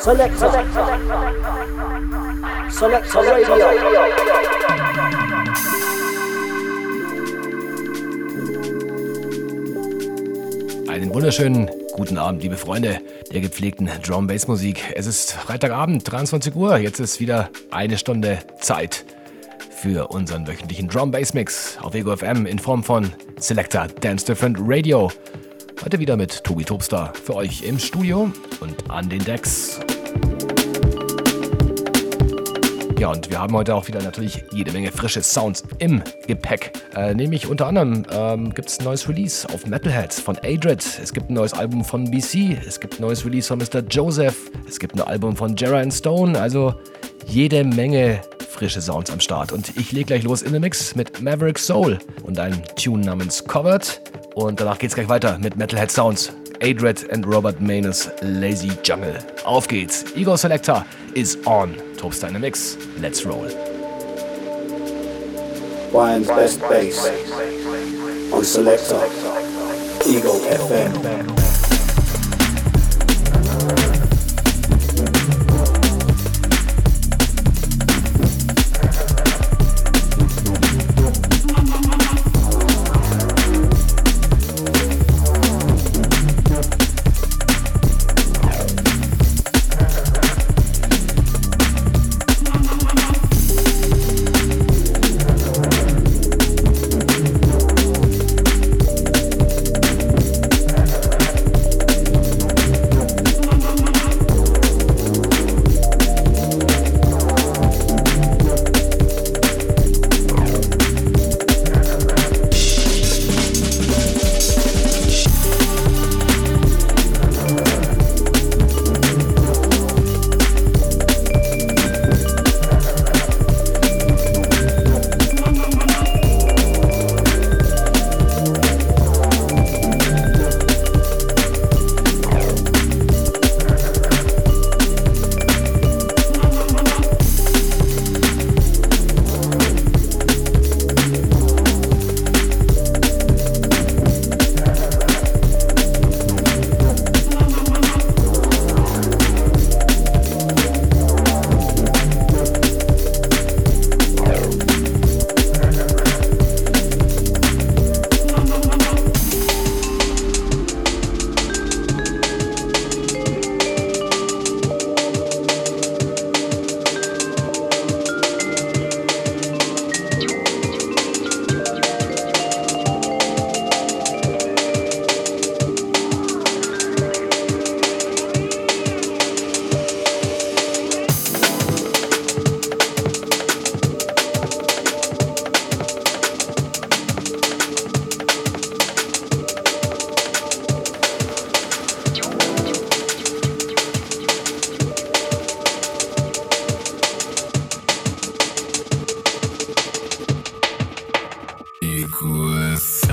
Radio. Einen wunderschönen guten Abend, liebe Freunde der gepflegten Drum Bass Musik. Es ist Freitagabend, 23 Uhr. Jetzt ist wieder eine Stunde Zeit für unseren wöchentlichen Drum Bass Mix auf Ego FM in Form von Selector Dance Different Radio. Heute wieder mit Tobi Tobster für euch im Studio und an den Decks. Ja, und wir haben heute auch wieder natürlich jede Menge frische Sounds im Gepäck. Äh, nämlich unter anderem ähm, gibt es ein neues Release auf Metalhead von Adred. Es gibt ein neues Album von BC. Es gibt ein neues Release von Mr. Joseph. Es gibt ein Album von Jera Stone. Also jede Menge frische Sounds am Start. Und ich lege gleich los in den Mix mit Maverick Soul und einem Tune namens Covered. Und danach geht's gleich weiter mit Metalhead Sounds. Adred and Robert Manus Lazy Jungle. Auf geht's. Ego Selector is on. The Mix. Let's roll. Bayern's best bass on Selector. Ego FM.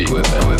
Equipment.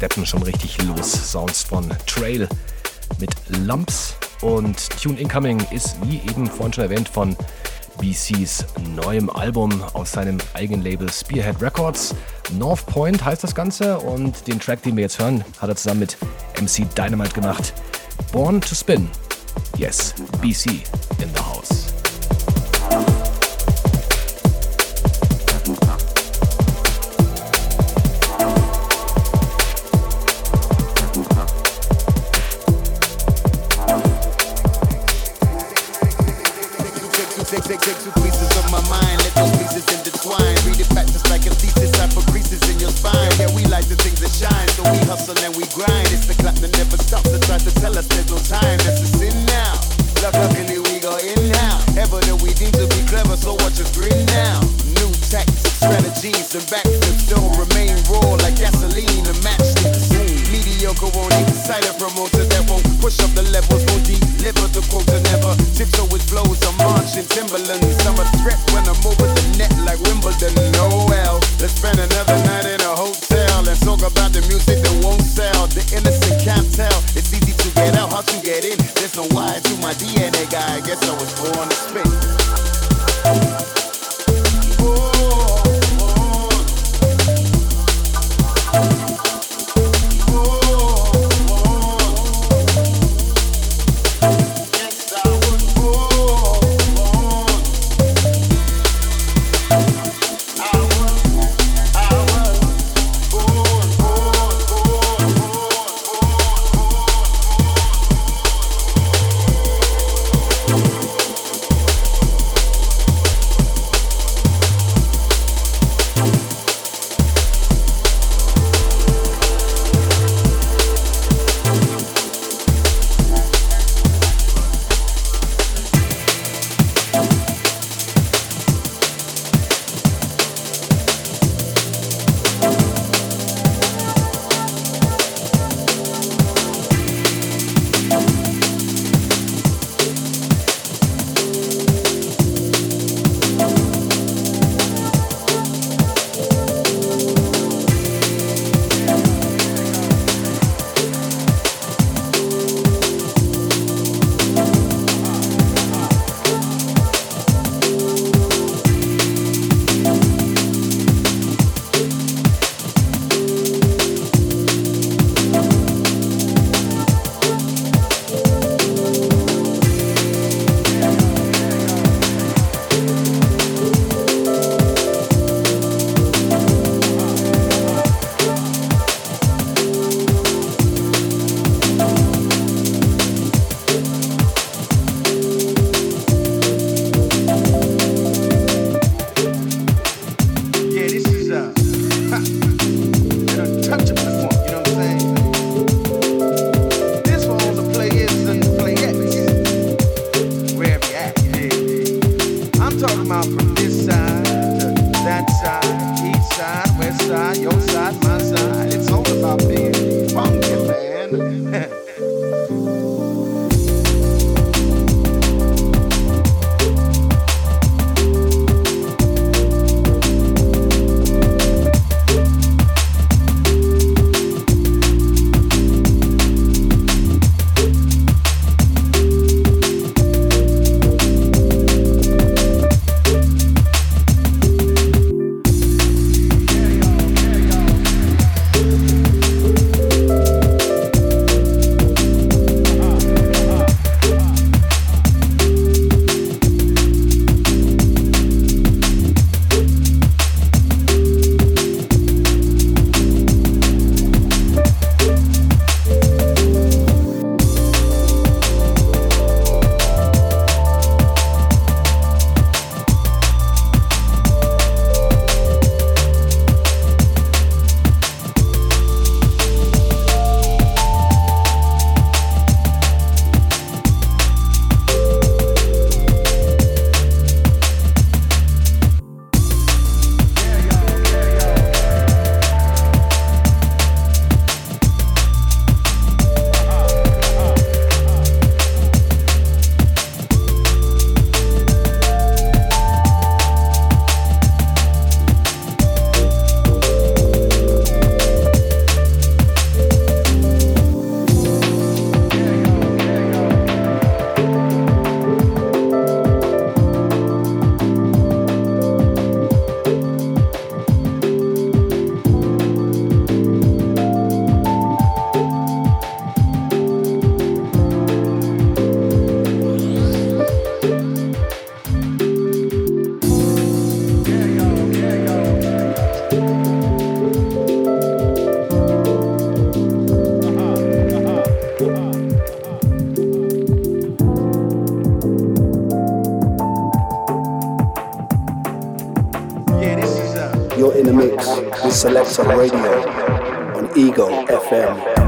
Steppen schon richtig los. Sounds von Trail mit Lumps und Tune Incoming ist, wie eben vorhin schon erwähnt, von BCs neuem Album aus seinem eigenen Label Spearhead Records. North Point heißt das Ganze und den Track, den wir jetzt hören, hat er zusammen mit MC Dynamite gemacht. Born to Spin. Yes, BC in the house. Mix with Selector Radio on Ego FM.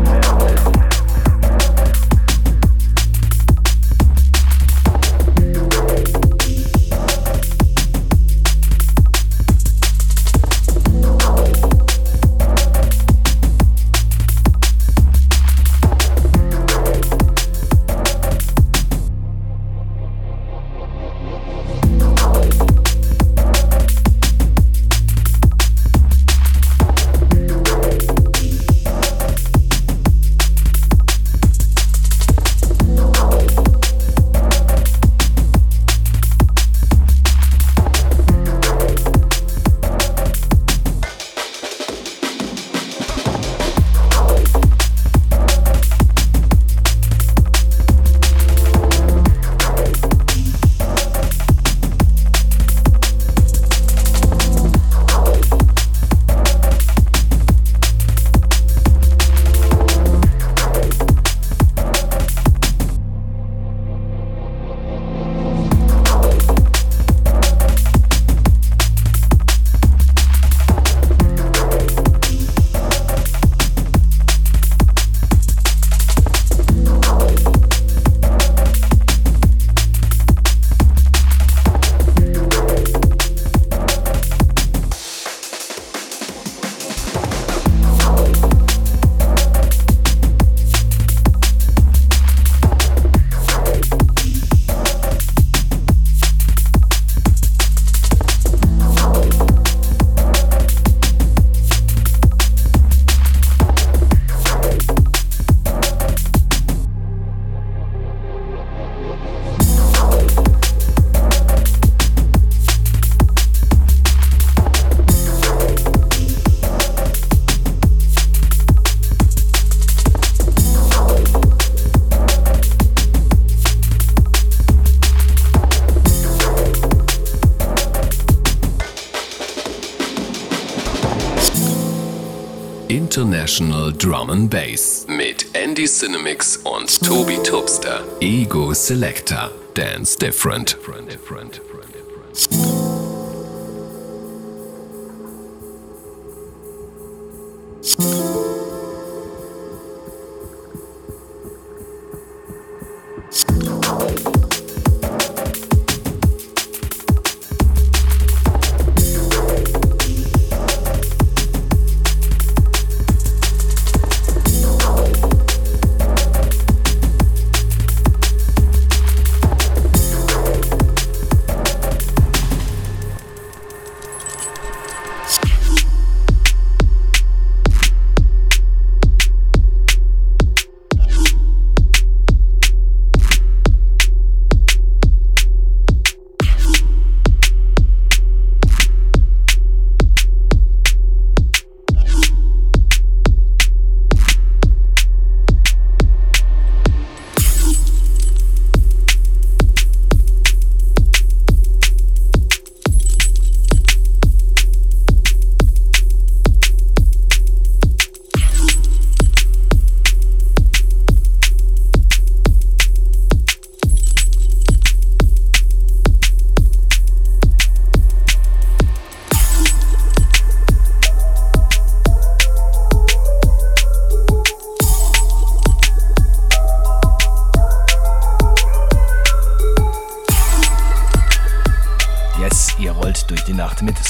International Drum and Bass mit Andy Cinemix und Toby Tubster. Ego Selector. Dance different, different, different.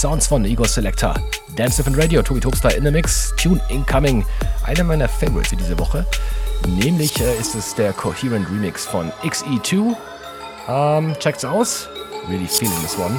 Sounds von Igor Selector. Dance Different Radio, Tobi Topstar in the Mix, Tune Incoming. Einer meiner Favorites für diese Woche. Nämlich äh, ist es der Coherent Remix von XE2. Ähm, checkt's aus. Really feeling this one.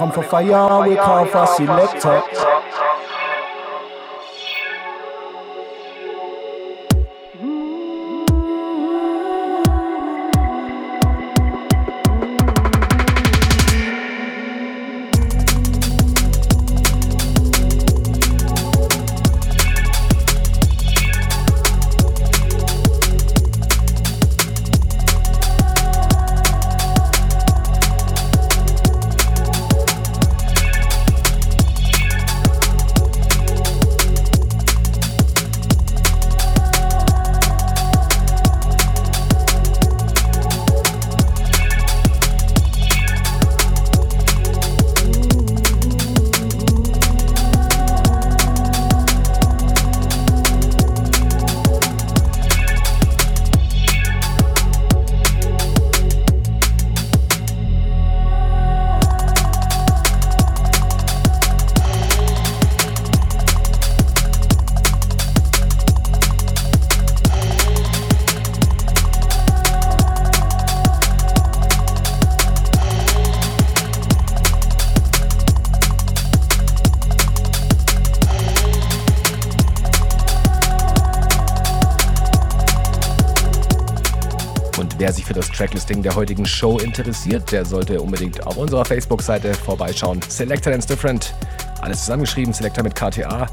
come for fire, we call for selector. Tracklisting der heutigen Show interessiert, der sollte unbedingt auf unserer Facebook-Seite vorbeischauen. Selector and Different. Alles zusammengeschrieben, Selector mit KTA.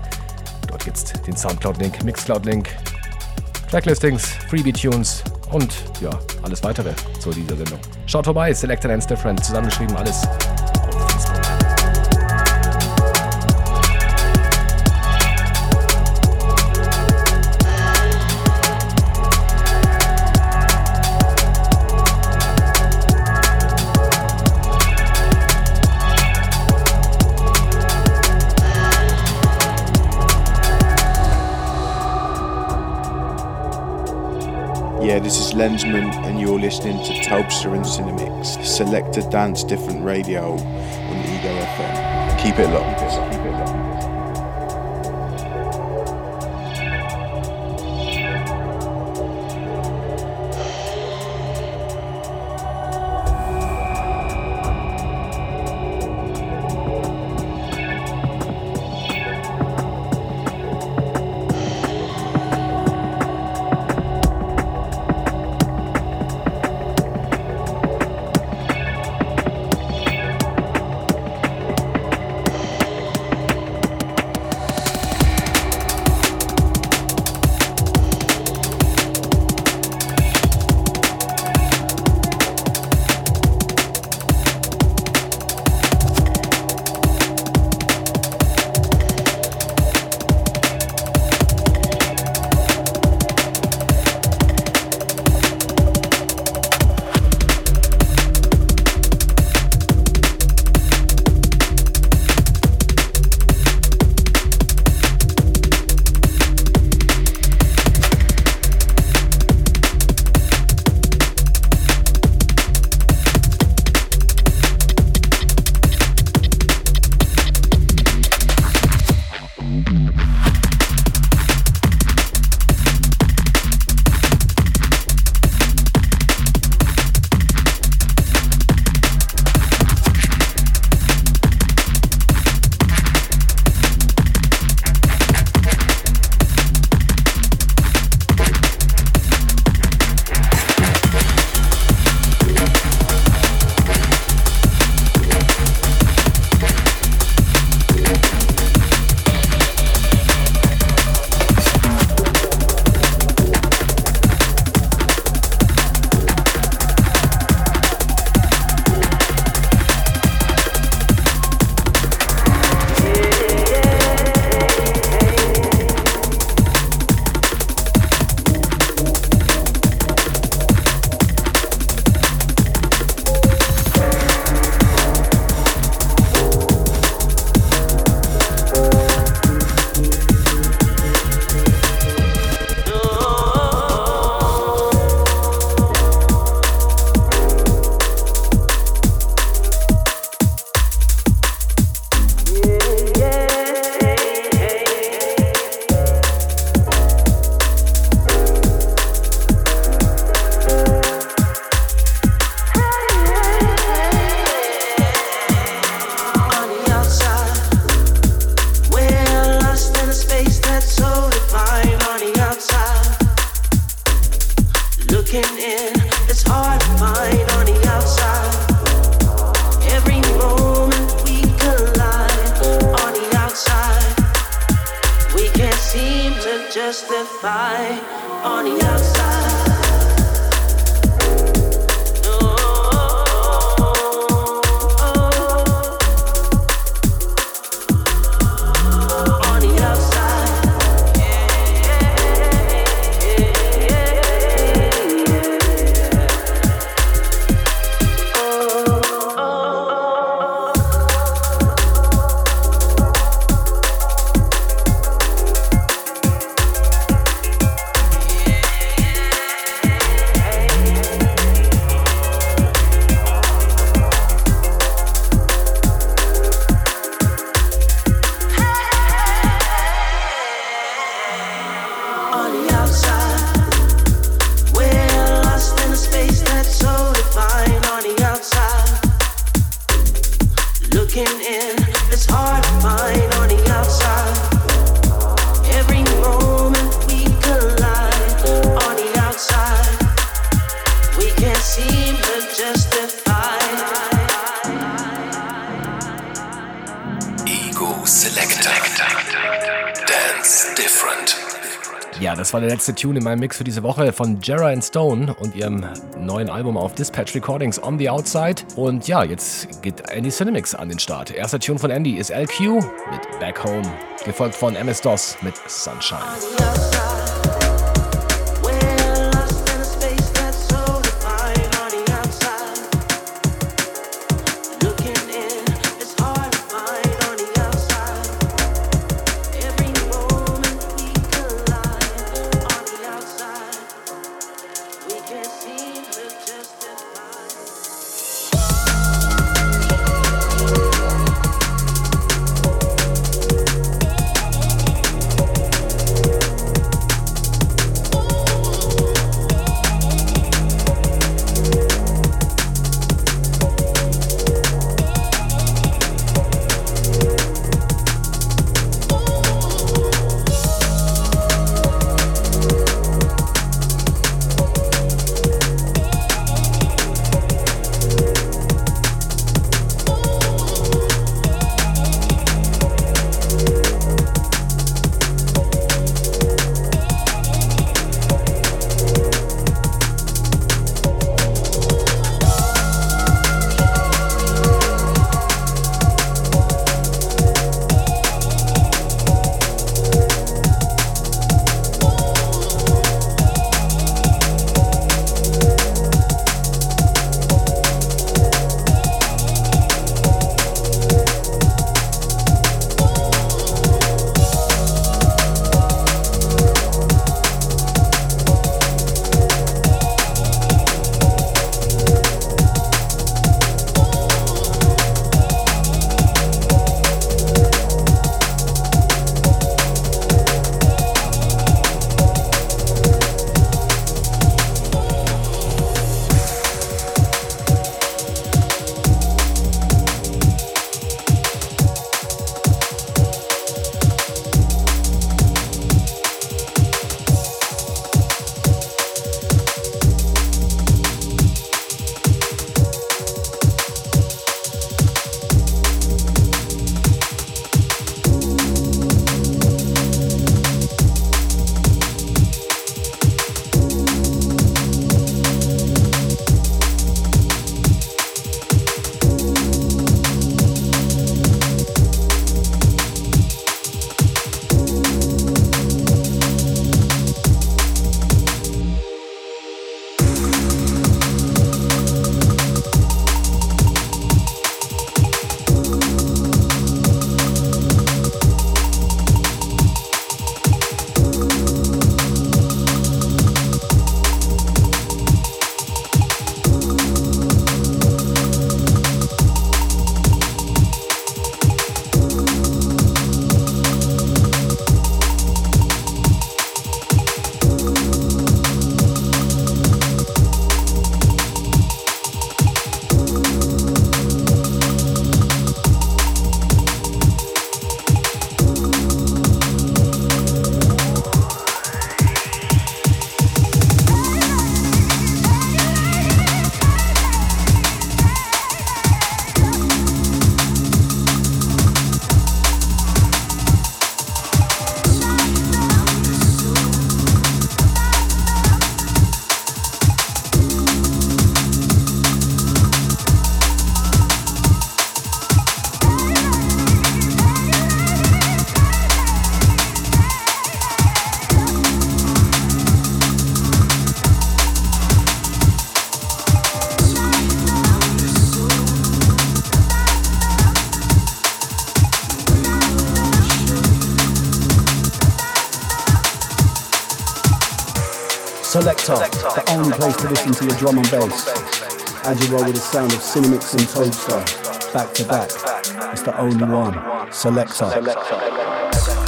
Dort gibt es den Soundcloud-Link, Mixcloud-Link, Tracklistings, Freebie-Tunes und ja, alles weitere zu dieser Sendung. Schaut vorbei, Selector and Different, zusammengeschrieben alles. Lensman, and you're listening to Taubster and Cinemix. Select a dance different radio on Ego FM. Keep it locked. Keep it locked. Justify on the outside. Letzte Tune in meinem Mix für diese Woche von Jera and Stone und ihrem neuen Album auf Dispatch Recordings On the Outside. Und ja, jetzt geht Andy Cinemix an den Start. Erster Tune von Andy ist LQ mit Back Home, gefolgt von MS-DOS mit Sunshine. Listen to your drum and bass. As you roll with the sound of Cinemix and Toadstar, back to back. It's the only one. Selector. with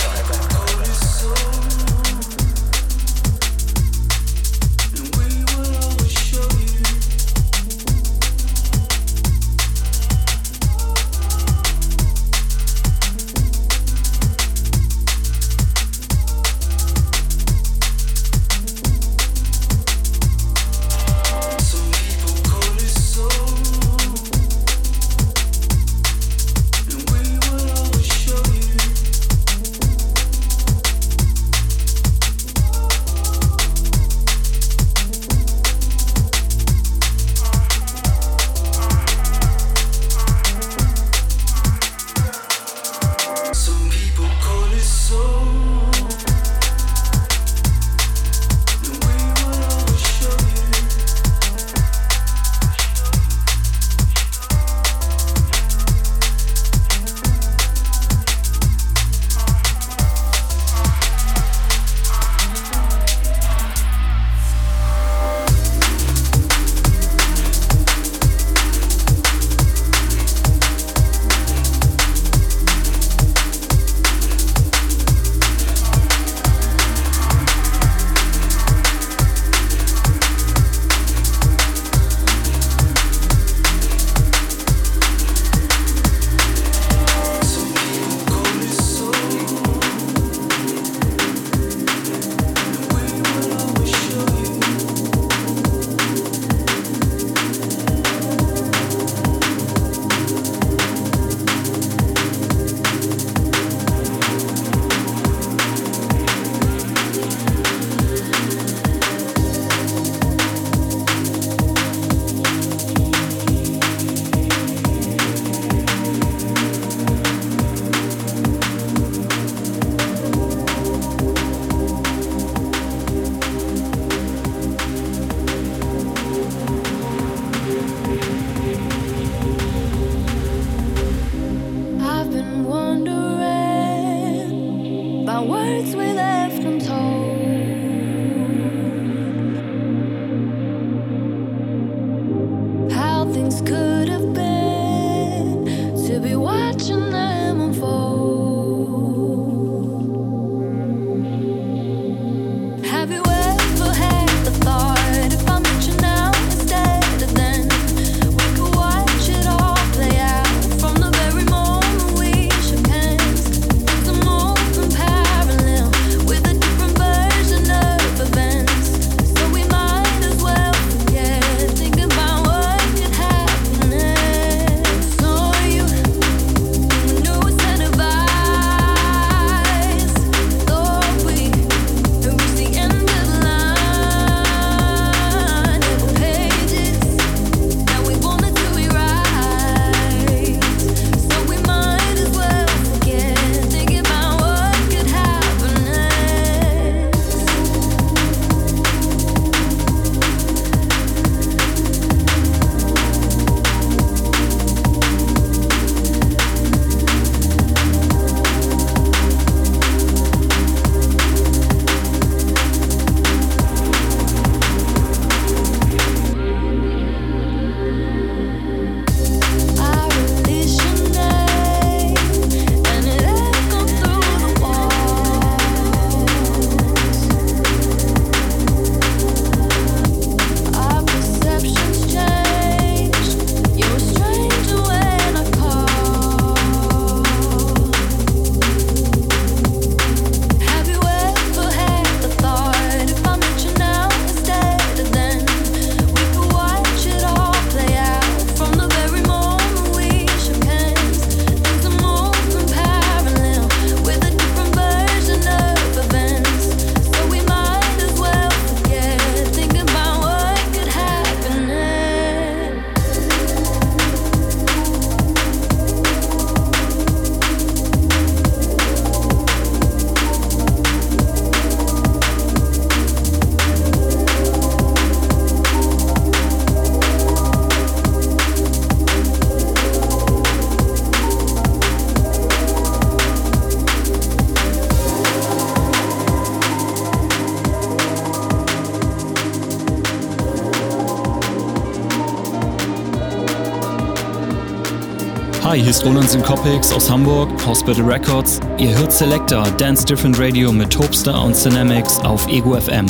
Hi, hier ist Roland Synkopix aus Hamburg, Hospital Records. Ihr hört Selector, Dance Different Radio mit Topstar und Cinemix auf Ego FM.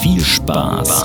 Viel Spaß.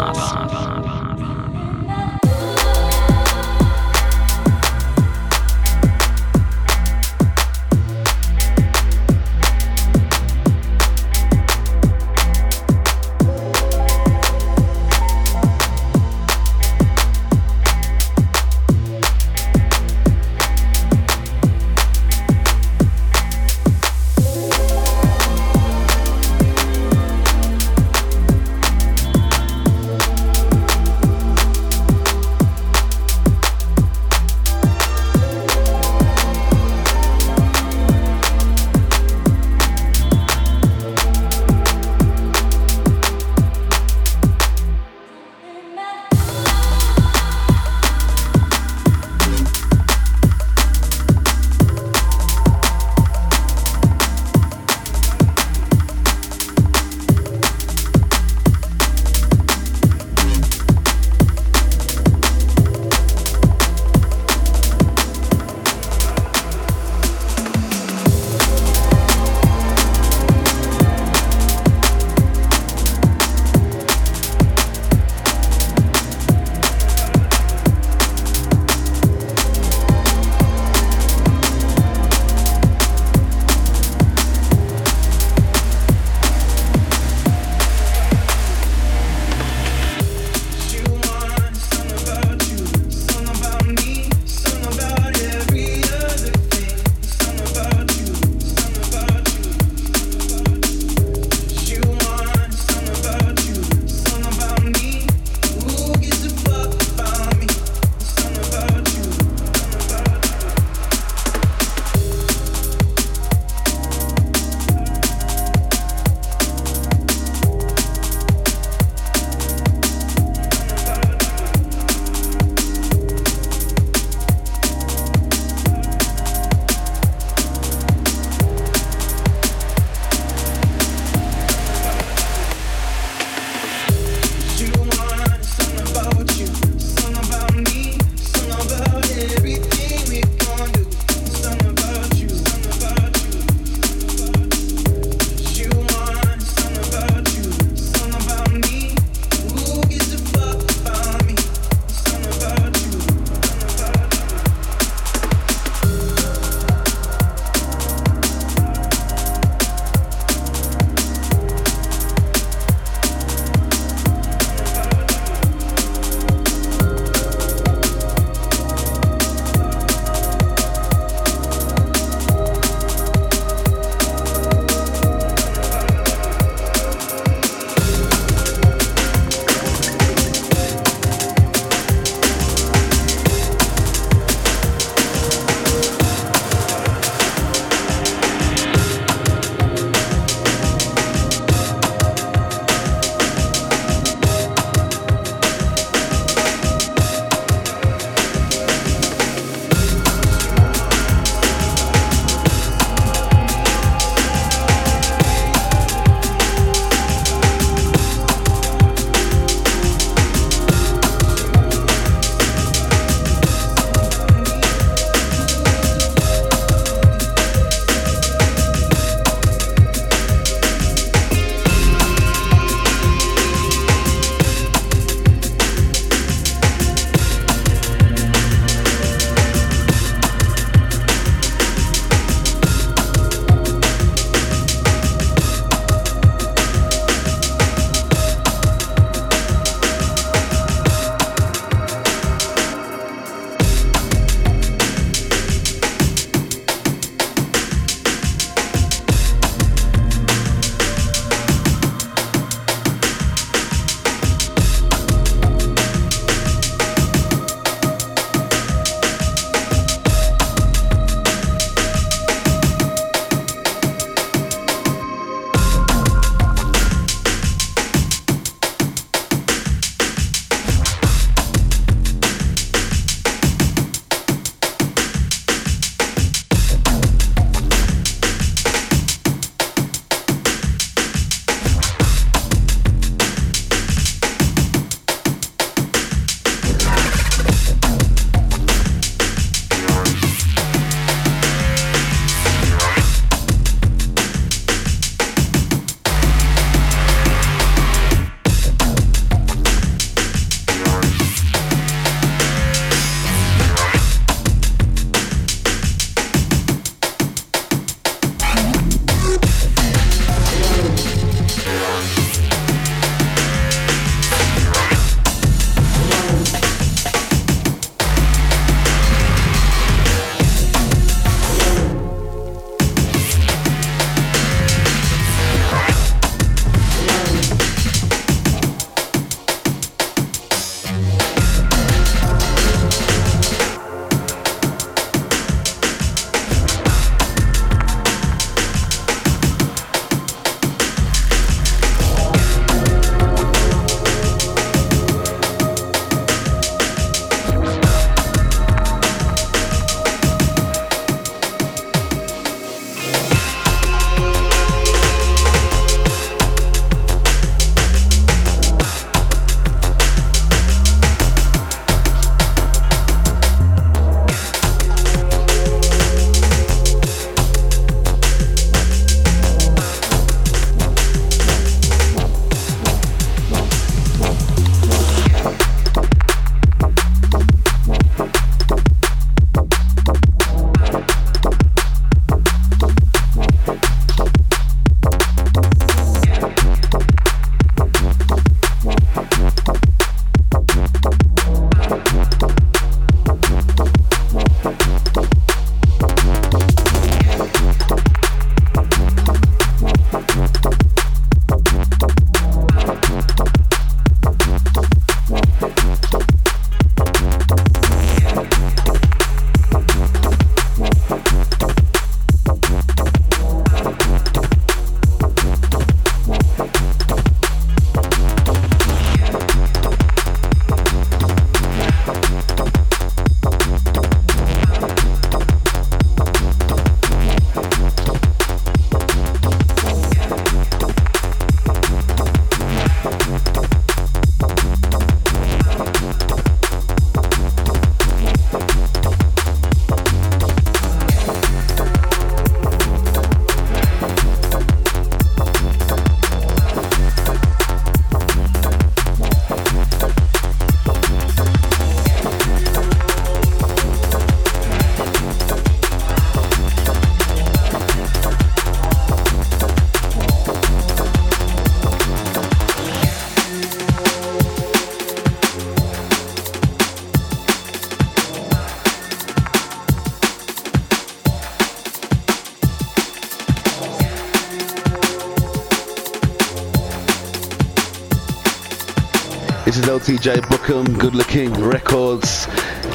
Is LTJ Bookham, Good Looking Records,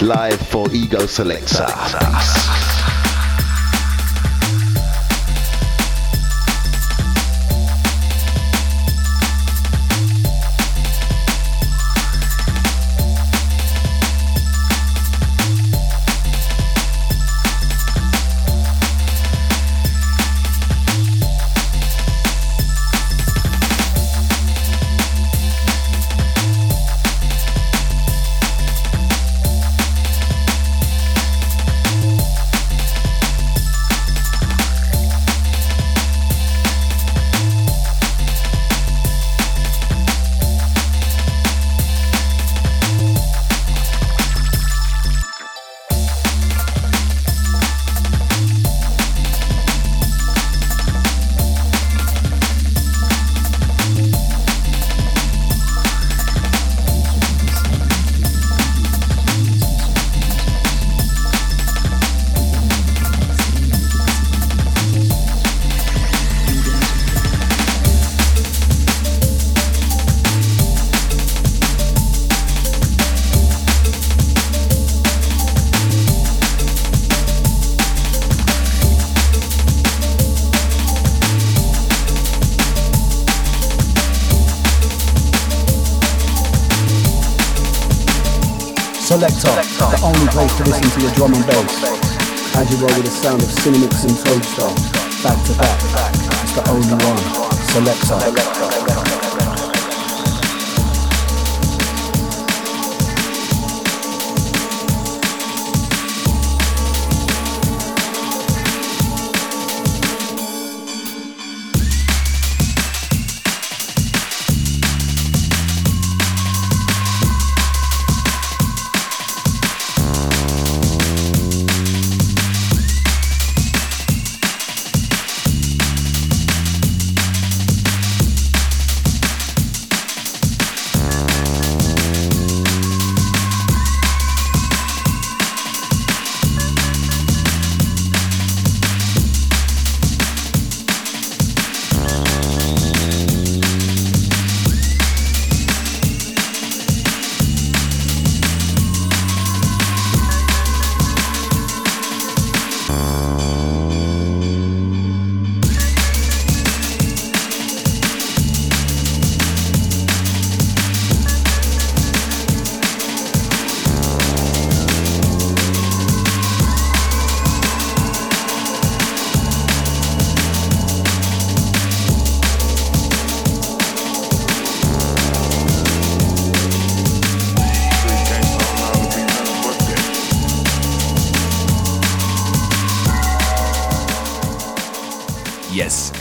live for Ego Selector.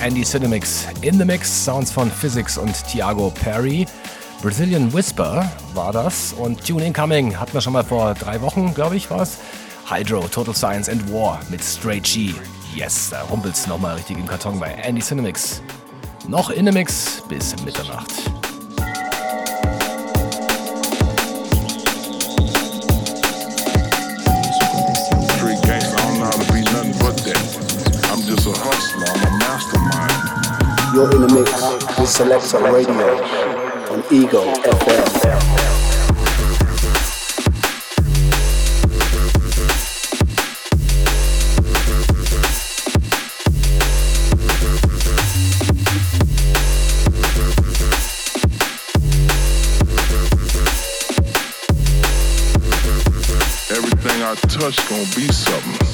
Andy Cinemix in the Mix, Sounds von Physics und Thiago Perry. Brazilian Whisper war das und Tune Incoming hatten wir schon mal vor drei Wochen, glaube ich, war es. Hydro, Total Science and War mit Straight G. Yes, da rumpelt's nochmal richtig im Karton bei Andy Cinemix. Noch in the Mix bis Mitternacht. You're in the mix with Selector Radio on Ego FM. Everything I touch gonna be something.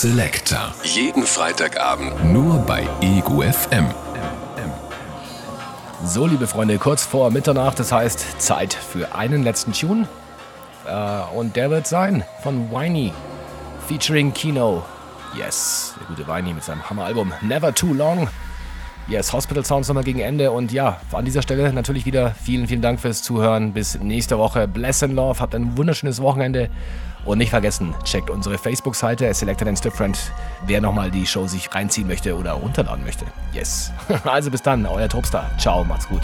Selector. Jeden Freitagabend nur bei Ego FM. So, liebe Freunde, kurz vor Mitternacht, das heißt Zeit für einen letzten Tune. Äh, und der wird sein von Winey, featuring Kino. Yes, der gute Winey mit seinem Hammeralbum Never Too Long. Yes, Hospital Sounds nochmal gegen Ende. Und ja, an dieser Stelle natürlich wieder vielen, vielen Dank fürs Zuhören. Bis nächste Woche. Bless and Love. Habt ein wunderschönes Wochenende. Und nicht vergessen, checkt unsere Facebook-Seite Selected and Different, wer nochmal die Show sich reinziehen möchte oder runterladen möchte. Yes. Also bis dann, euer Topstar. Ciao, macht's gut.